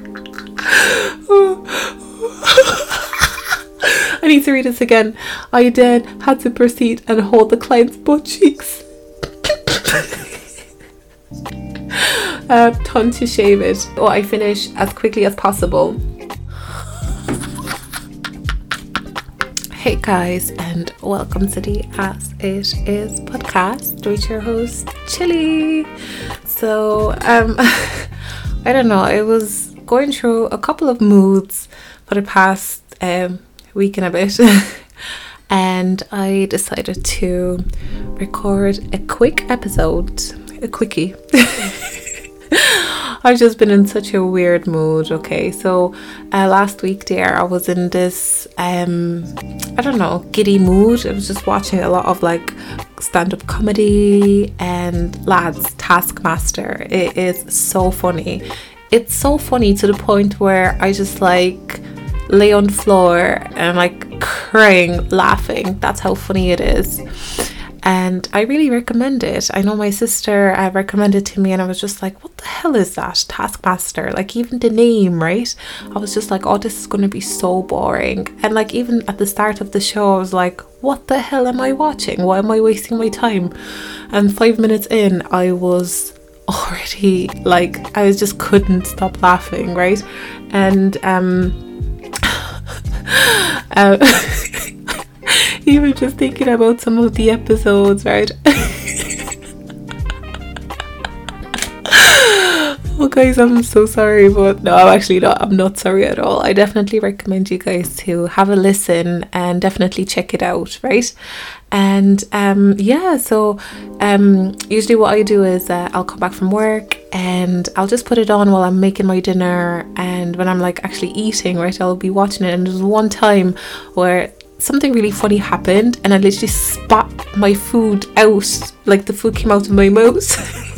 I need to read this again. I then had to proceed and hold the client's butt cheeks. uh, ton to shave it. or I finish as quickly as possible. Hey guys, and welcome to the As It Is podcast with your host Chili. So, um, I don't know, it was going through a couple of moods for the past um, week and a bit, and I decided to record a quick episode, a quickie. I've just been in such a weird mood. Okay, so uh, last week there I was in this um I don't know giddy mood. I was just watching a lot of like stand-up comedy and lads Taskmaster. It is so funny. It's so funny to the point where I just like lay on the floor and like crying, laughing. That's how funny it is and I really recommend it. I know my sister uh, recommended to me, and I was just like, "What the hell is that Taskmaster?" Like even the name, right? I was just like, "Oh, this is to be so boring." And like even at the start of the show, I was like, "What the hell am I watching? Why am I wasting my time?" And five minutes in, I was already like, I just couldn't stop laughing, right? And um, uh, even just thinking about some of the episodes, right? guys, I'm so sorry, but no, I'm actually not. I'm not sorry at all. I definitely recommend you guys to have a listen and definitely check it out, right? And um, yeah, so um, usually what I do is uh, I'll come back from work and I'll just put it on while I'm making my dinner. And when I'm like actually eating, right, I'll be watching it. And there's one time where something really funny happened and I literally spat my food out. Like the food came out of my mouth.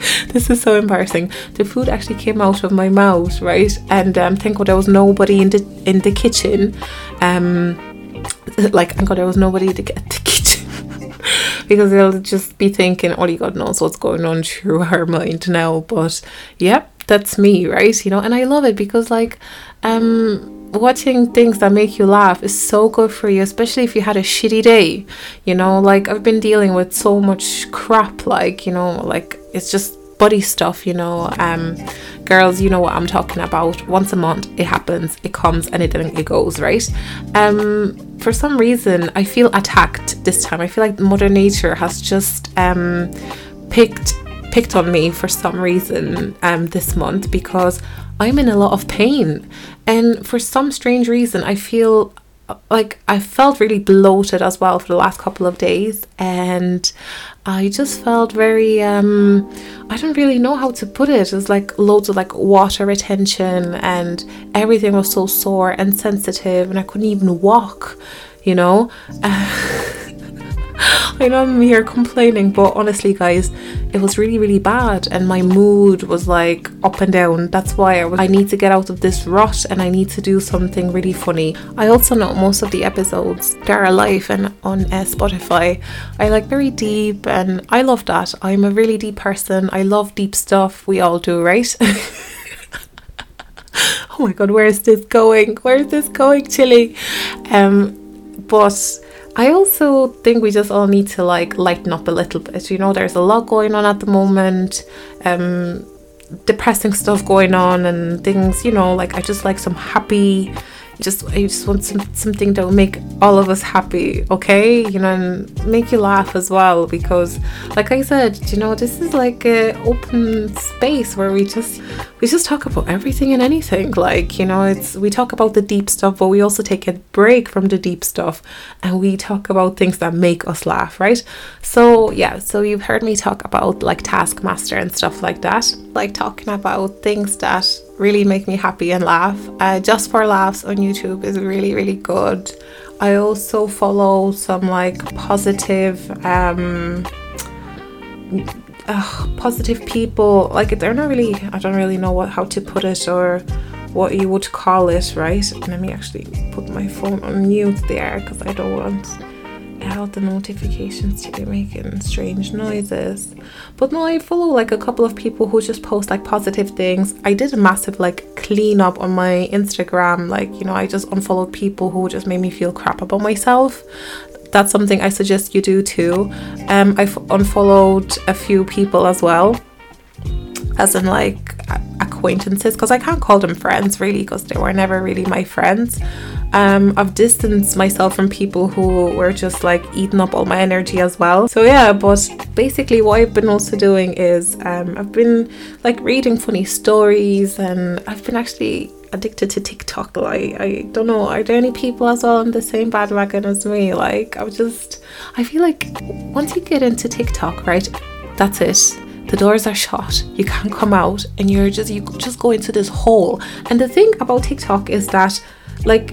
this is so embarrassing. The food actually came out of my mouth, right? And um, thank God there was nobody in the in the kitchen. Um, like thank God there was nobody to get the kitchen because they'll just be thinking, "Only God knows what's going on through her mind now." But yep, that's me, right? You know, and I love it because like, um watching things that make you laugh is so good for you, especially if you had a shitty day. You know, like I've been dealing with so much crap, like, you know, like it's just buddy stuff, you know. Um girls, you know what I'm talking about. Once a month it happens, it comes and it it goes, right? Um for some reason I feel attacked this time. I feel like Mother Nature has just um picked picked on me for some reason um this month because I'm in a lot of pain. And for some strange reason, I feel like I felt really bloated as well for the last couple of days. And I just felt very, um, I don't really know how to put it. It's like loads of like water retention and everything was so sore and sensitive, and I couldn't even walk, you know. I know I'm here complaining, but honestly, guys, it was really, really bad, and my mood was like up and down. That's why I, was, I need to get out of this rut and I need to do something really funny. I also know most of the episodes they are alive and on uh, Spotify. I like very deep, and I love that. I'm a really deep person. I love deep stuff. We all do, right? oh my god, where is this going? Where is this going, Chili? Um, but I also think we just all need to like lighten up a little bit. You know, there's a lot going on at the moment. Um depressing stuff going on and things, you know, like I just like some happy just I just want some something that will make all of us happy, okay? You know, and make you laugh as well because like I said, you know, this is like an open space where we just we just talk about everything and anything. Like, you know, it's we talk about the deep stuff, but we also take a break from the deep stuff and we talk about things that make us laugh, right? So, yeah, so you've heard me talk about like Taskmaster and stuff like that. Like talking about things that really make me happy and laugh. Uh, Just for Laughs on YouTube is really, really good. I also follow some like positive, um, positive people. Like they're not really. I don't really know what how to put it or what you would call it, right? Let me actually put my phone on mute there because I don't want out the notifications to be making strange noises. But no, I follow like a couple of people who just post like positive things. I did a massive like clean up on my Instagram. Like, you know, I just unfollowed people who just made me feel crap about myself. That's something I suggest you do too. Um, I've unfollowed a few people as well, as in like acquaintances, because I can't call them friends really, because they were never really my friends um, I've distanced myself from people who were just like eating up all my energy as well. So yeah, but basically what I've been also doing is um, I've been like reading funny stories and I've been actually addicted to TikTok. Like I don't know, are there any people as well on the same bandwagon as me? Like I'm just I feel like once you get into TikTok, right, that's it the doors are shut you can't come out and you're just you just go into this hole and the thing about tiktok is that like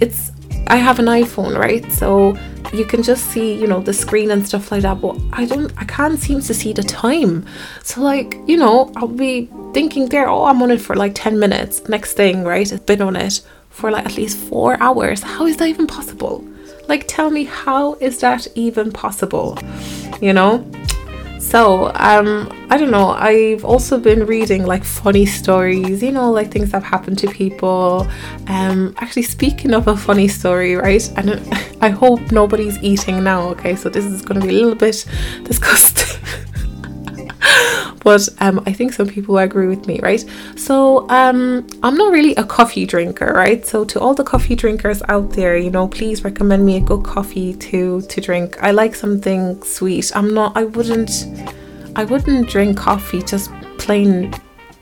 it's I have an iPhone, right? So you can just see, you know, the screen and stuff like that, but I don't I can't seem to see the time. So like, you know, I'll be thinking there, oh, I'm on it for like 10 minutes. Next thing, right? It's been on it for like at least 4 hours. How is that even possible? Like tell me how is that even possible? You know? So, um, I don't know. I've also been reading like funny stories, you know, like things that have happened to people. Um, actually, speaking of a funny story, right? And I hope nobody's eating now. Okay, so this is going to be a little bit disgusting. But um, I think some people agree with me, right? So um, I'm not really a coffee drinker, right? So to all the coffee drinkers out there, you know, please recommend me a good coffee to to drink. I like something sweet. I'm not. I wouldn't. I wouldn't drink coffee just plain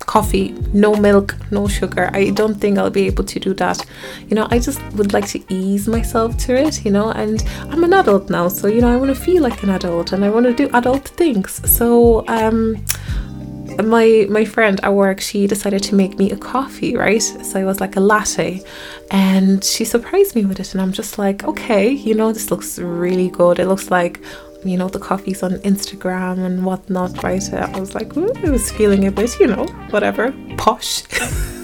coffee, no milk, no sugar. I don't think I'll be able to do that. You know, I just would like to ease myself to it, you know, and I'm an adult now, so you know, I want to feel like an adult and I want to do adult things. So, um, my my friend at work she decided to make me a coffee right so it was like a latte and she surprised me with it and i'm just like okay you know this looks really good it looks like you know the coffees on instagram and whatnot right i was like Ooh, i was feeling a bit you know whatever posh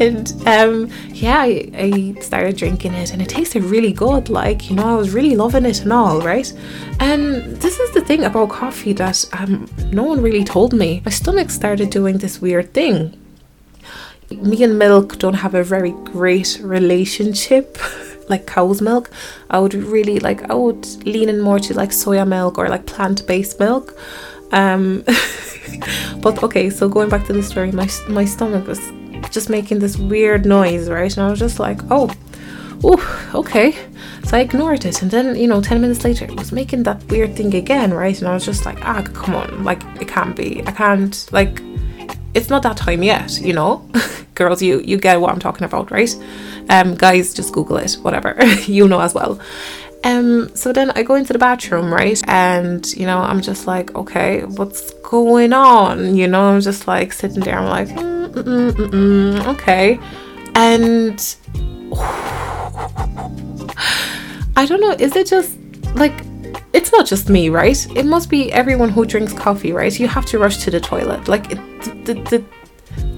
and um, yeah, I, I, started drinking it, and it tasted really good. Like you know, I was really loving it and all, right? And this is the thing about coffee that um, no one really told me. My stomach started doing this weird thing. Me and milk don't have a very great relationship. like cow's milk, I would really like I would lean in more to like soya milk or like plant-based milk. Um, but okay, so going back to the story, my my stomach was just making this weird noise, right? And I was just like, oh, oh, okay. So I ignored it. And then, you know, 10 minutes later, it was making that weird thing again, right? And I was just like, ah, come on. Like, it can't be. I can't, like, it's not that time yet, you know? Girls, you, you get what I'm talking about, right? Um, guys, just Google it, whatever. you know as well. Um, so then I go into the bathroom, right? And, you know, I'm just like, okay, what's going on? You know, I'm just like sitting there, I'm like, mm, mm, mm, mm okay. And I don't know, is it just like, it's not just me, right? It must be everyone who drinks coffee, right? You have to rush to the toilet. Like, it, the, the,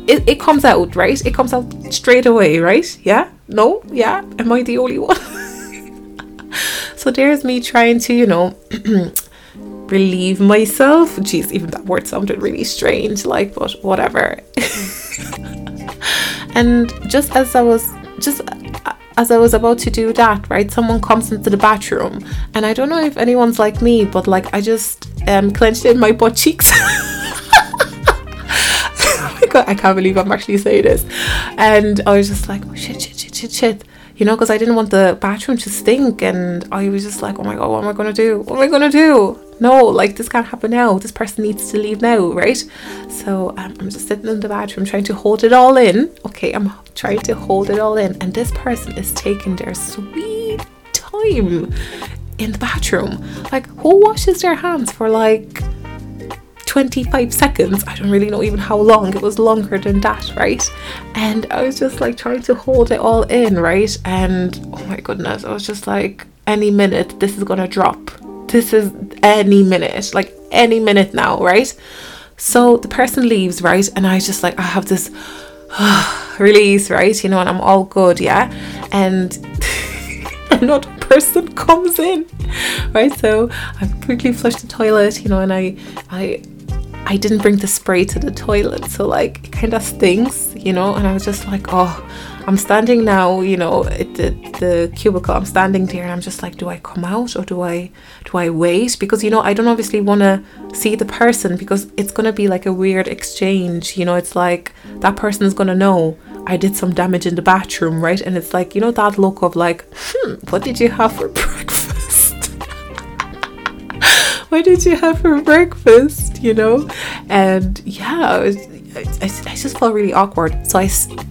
it, it comes out, right? It comes out straight away, right? Yeah? No? Yeah? Am I the only one? So there's me trying to, you know, relieve myself. Jeez, even that word sounded really strange, like, but whatever. and just as I was, just as I was about to do that, right, someone comes into the bathroom, and I don't know if anyone's like me, but like I just um, clenched in my butt cheeks. God, I can't believe I'm actually saying this. And I was just like, oh, shit, shit, shit, shit, shit you know, because I didn't want the bathroom to stink. And I was just like, oh my God, what am I going to do? What am I going to do? No, like this can't happen now. This person needs to leave now, right? So um, I'm just sitting in the bathroom trying to hold it all in. Okay, I'm trying to hold it all in. And this person is taking their sweet time in the bathroom. Like, who washes their hands for like 25 seconds. I don't really know even how long. It was longer than that, right? And I was just like trying to hold it all in, right? And oh my goodness, I was just like, any minute this is gonna drop. This is any minute, like any minute now, right? So the person leaves, right? And I just like, I have this release, right? You know, and I'm all good, yeah? And another person comes in, right? So I quickly flushed the toilet, you know, and I, I, I didn't bring the spray to the toilet, so like it kind of stinks, you know. And I was just like, oh, I'm standing now, you know, at the, the cubicle. I'm standing there, and I'm just like, do I come out or do I do I wait? Because you know, I don't obviously want to see the person because it's gonna be like a weird exchange. You know, it's like that person is gonna know I did some damage in the bathroom, right? And it's like you know that look of like, hmm, what did you have for breakfast? What did you have for breakfast? You know, and yeah, was, I, I, just felt really awkward. So I,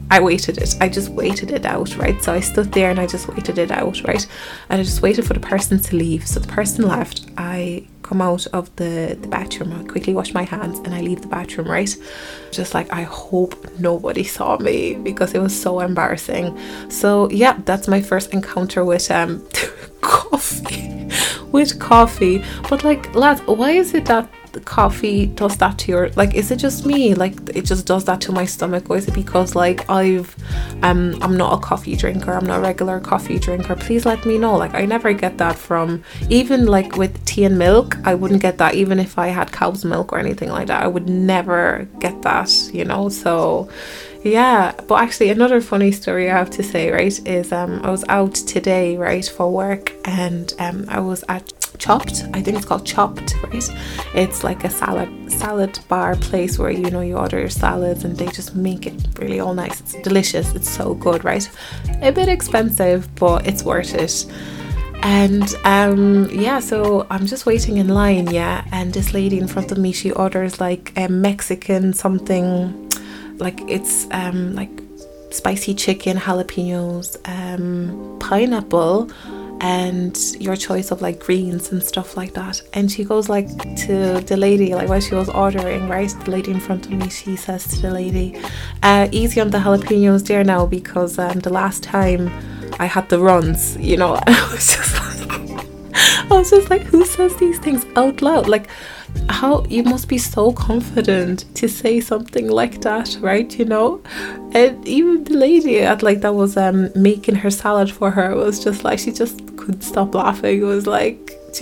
I waited it. I just waited it out, right? So I stood there and I just waited it out, right? And I just waited for the person to leave. So the person left. I come out of the, the bathroom. I quickly wash my hands and I leave the bathroom, right? Just like, I hope nobody saw me because it was so embarrassing. So, yeah, that's my first encounter with um, coffee. With coffee. But, like, lads, why is it that the coffee does that to your like is it just me? Like it just does that to my stomach or is it because like I've um I'm not a coffee drinker I'm not a regular coffee drinker? Please let me know. Like I never get that from even like with tea and milk I wouldn't get that. Even if I had cow's milk or anything like that I would never get that you know? So yeah. But actually another funny story i have to say right is um i was out today right for work and um i was at chopped. I think it's called chopped right it's like a salad salad bar place where you know you order your salads and they just make it really all nice. It's delicious. It's so good right? A bit expensive but it's worth it. And um yeah so i'm just waiting in line yeah. And this lady in front of me she orders like a mexican something like it's um like spicy chicken jalapenos um pineapple and your choice of like greens and stuff like that. And she goes like to the lady, like while she was ordering, right? The lady in front of me, she says to the lady, uh, easy on the jalapenos there now because um, the last time I had the runs, you know, I was just like, I was just like, who says these things out loud? Like, how you must be so confident to say something like that, right? You know, and even the lady at like that was um making her salad for her was just like she just couldn't stop laughing. It was like.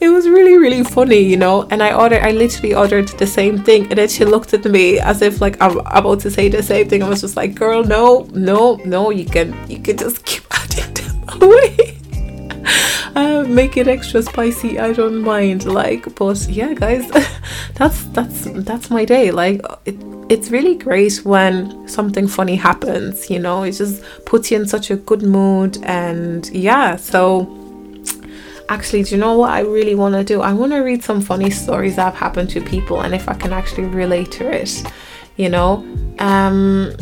it was really really funny you know and i ordered i literally ordered the same thing and then she looked at me as if like i'm about to say the same thing i was just like girl no no no you can you can just keep adding them away uh, make it extra spicy i don't mind like but yeah guys that's that's that's my day like it, it's really great when something funny happens you know? It just puts you in such a good mood and yeah so actually do you know what i really want to do? I want to read some funny stories that have happened to people and if i can actually relate to it you know? Um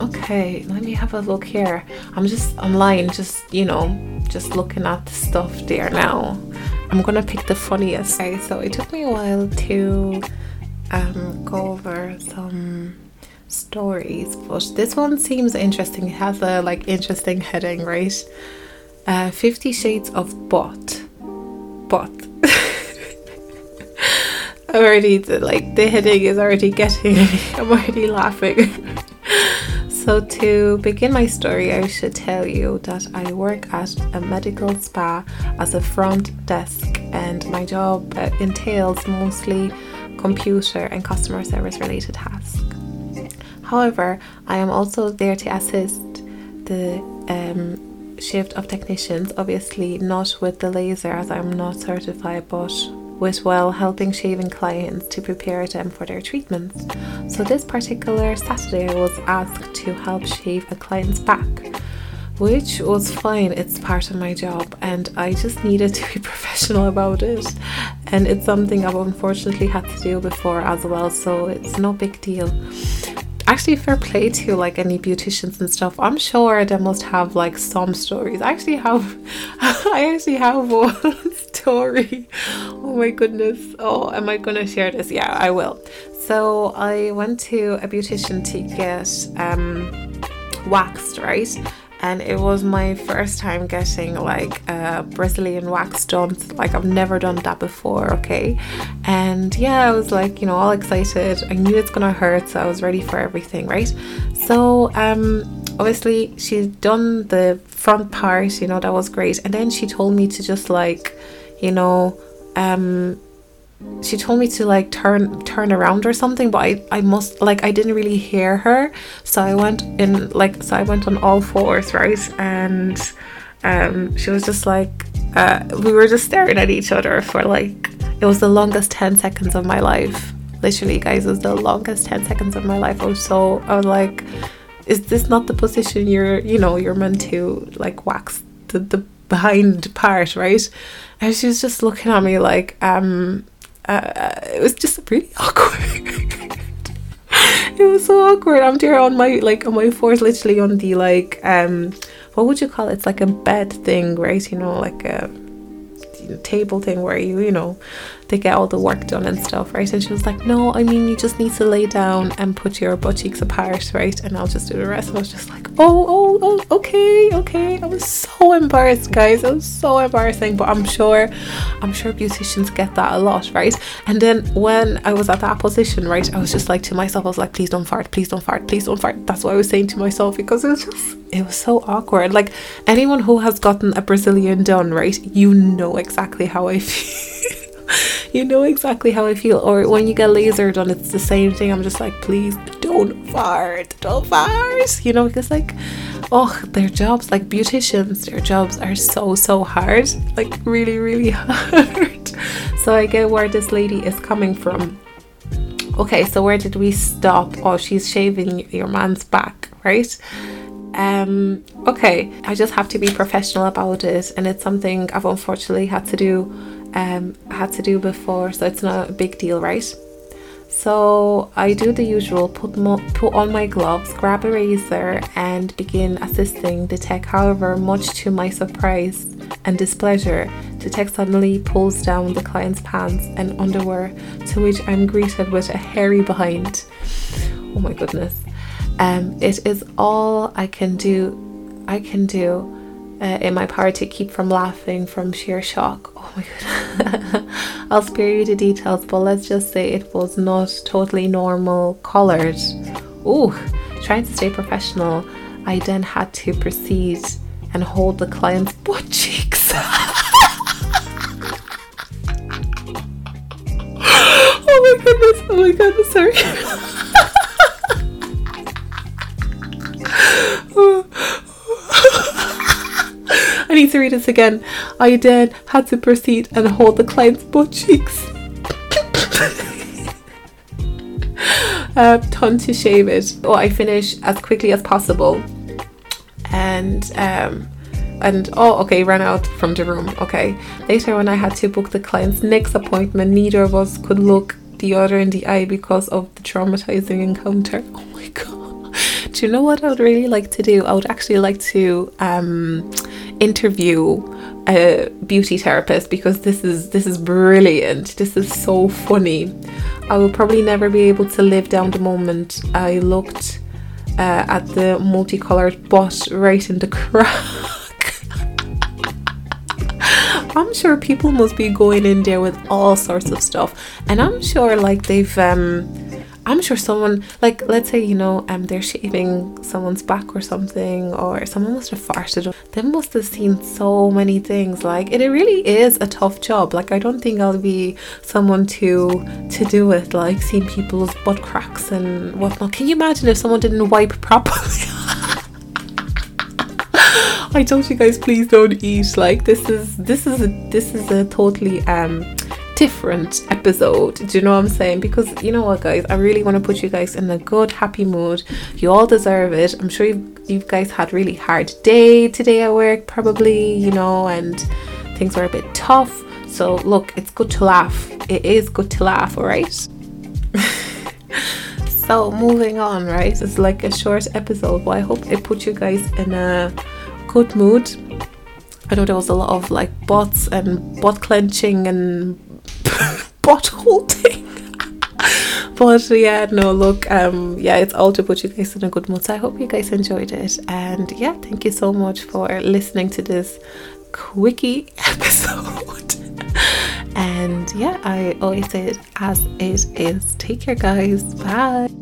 okay let me have a look here. I'm just online just you know just looking at the stuff there now. I'm gonna pick the funniest. Okay so it took me a while to um, go over some stories. But this one seems interesting. It has a like interesting heading right? Uh 50 shades of bot. Bot. Already like the heading is already getting i'm already laughing. So, to begin my story, I should tell you that I work at a medical spa as a front desk, and my job uh, entails mostly computer and customer service related tasks. However, I am also there to assist the um, shift of technicians, obviously, not with the laser as I'm not certified, but with well helping shaving clients to prepare them for their treatments. So, this particular Saturday, I was asked to help shave a client's back, which was fine, it's part of my job, and I just needed to be professional about it. And it's something I've unfortunately had to do before as well, so it's no big deal. Actually fair play to like any beauticians and stuff. I'm sure they must have like some stories. I actually have i actually have one story. Oh my goodness. Oh am i gonna share this? Yeah i will. So i went to a beautician to get um waxed right and it was my first time getting like a Brazilian wax done. Like I've never done that before, okay? And yeah, I was like, you know, all excited. I knew it's gonna hurt, so I was ready for everything, right? So um obviously she's done the front part, you know, that was great. And then she told me to just like, you know, um she told me to like turn turn around or something but I, I must like I didn't really hear her. So I went in like so I went on all fours right? And um she was just like uh we were just staring at each other for like it was the longest 10 seconds of my life. Literally guys it was the longest 10 seconds of my life. I was so I was like is this not the position you're you know you're meant to like wax the, the behind part right? And she was just looking at me like um uh, it was just really awkward. It was so awkward. I'm there on my like on my fours literally on the like um what would you call it? It's like a bed thing right? You know like a table thing where you you know they get all the work done and stuff, right? And she was like, No, I mean, you just need to lay down and put your butt cheeks apart, right? And I'll just do the rest. And I was just like, Oh, oh, oh, okay, okay. I was so embarrassed, guys. It was so embarrassing, but I'm sure, I'm sure beauticians get that a lot, right? And then when I was at that position, right, I was just like to myself, I was like, Please don't fart, please don't fart, please don't fart. That's what I was saying to myself because it was just, it was so awkward. Like anyone who has gotten a Brazilian done, right, you know exactly how I feel. you know exactly how I feel. Or when you get laser done, it's the same thing. I'm just like, please don't fart, don't fart. You know, because like, oh, their jobs, like beauticians, their jobs are so, so hard. Like, really, really hard. so I get where this lady is coming from. Okay, so where did we stop? Oh, she's shaving your man's back, right? Um, okay, I just have to be professional about it, and it's something I've unfortunately had to do um, had to do before, so it's not a big deal, right? So I do the usual, put, mo- put on my gloves, grab a razor, and begin assisting the tech. However, much to my surprise and displeasure, the tech suddenly pulls down the client's pants and underwear, to which I'm greeted with a hairy behind. Oh my goodness. Um, it is all I can do. I can do uh, in my power to keep from laughing from sheer shock. Oh my god. I'll spare you the details, but let's just say it was not totally normal colored. Ooh, trying to stay professional, I then had to proceed and hold the client's butt cheeks. oh my goodness, oh my goodness, sorry. Read this again. I then had to proceed and hold the client's butt cheeks. uh, ton to shave it. Or I finish as quickly as possible. And um, and oh okay ran out from the room okay later when i had to book the client's next appointment neither of us could look the other in the eye because of the traumatizing encounter oh my god do you know what i would really like to do i would actually like to um interview a beauty therapist because this is this is brilliant. This is so funny. I will probably never be able to live down the moment I looked uh, at the multicolored butt right in the crack. I'm sure people must be going in there with all sorts of stuff, and I'm sure like they've um I'm sure someone like let's say you know um they're shaving someone's back or something or someone must have farted they must have seen so many things. Like it, it really is a tough job. Like I don't think I'll be someone to to do it like seeing people's butt cracks and whatnot. Can you imagine if someone didn't wipe properly? I told you guys please don't eat. Like this is this is a this is a totally um different episode. Do you know what I'm saying? Because you know what, guys, I really want to put you guys in a good, happy mood. You all deserve it. I'm sure you you guys had really hard day today at work, probably, you know, and things were a bit tough. So look, it's good to laugh. It is good to laugh, alright? so moving on, right? It's like a short episode, but I hope it put you guys in a good mood. I know there was a lot of like butts and butt clenching and bottle thing. but yeah, no, look, um, yeah, it's all to put you guys in a good mood. So I hope you guys enjoyed it. And yeah, thank you so much for listening to this quickie episode. and yeah, I always say it as it is. Take care, guys. Bye.